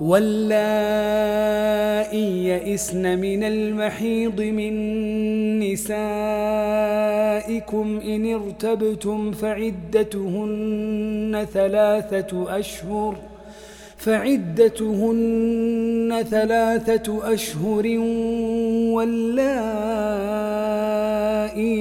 واللائي يئسن من المحيض من نسائكم إن ارتبتم فعدتهن ثلاثة أشهر فعدتهن ثلاثة أشهر واللائي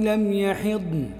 لم يحضن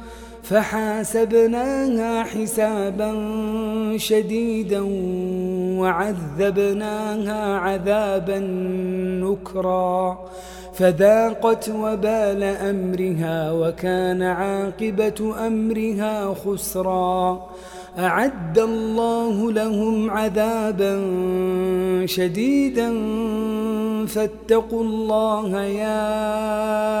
فحاسبناها حسابا شديدا وعذبناها عذابا نكرا. فذاقت وبال أمرها وكان عاقبة أمرها خسرا. أعد الله لهم عذابا شديدا. فاتقوا الله يا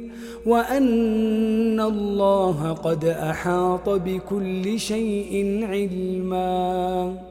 وأن الله قد أحاط بكل شيء علمًا.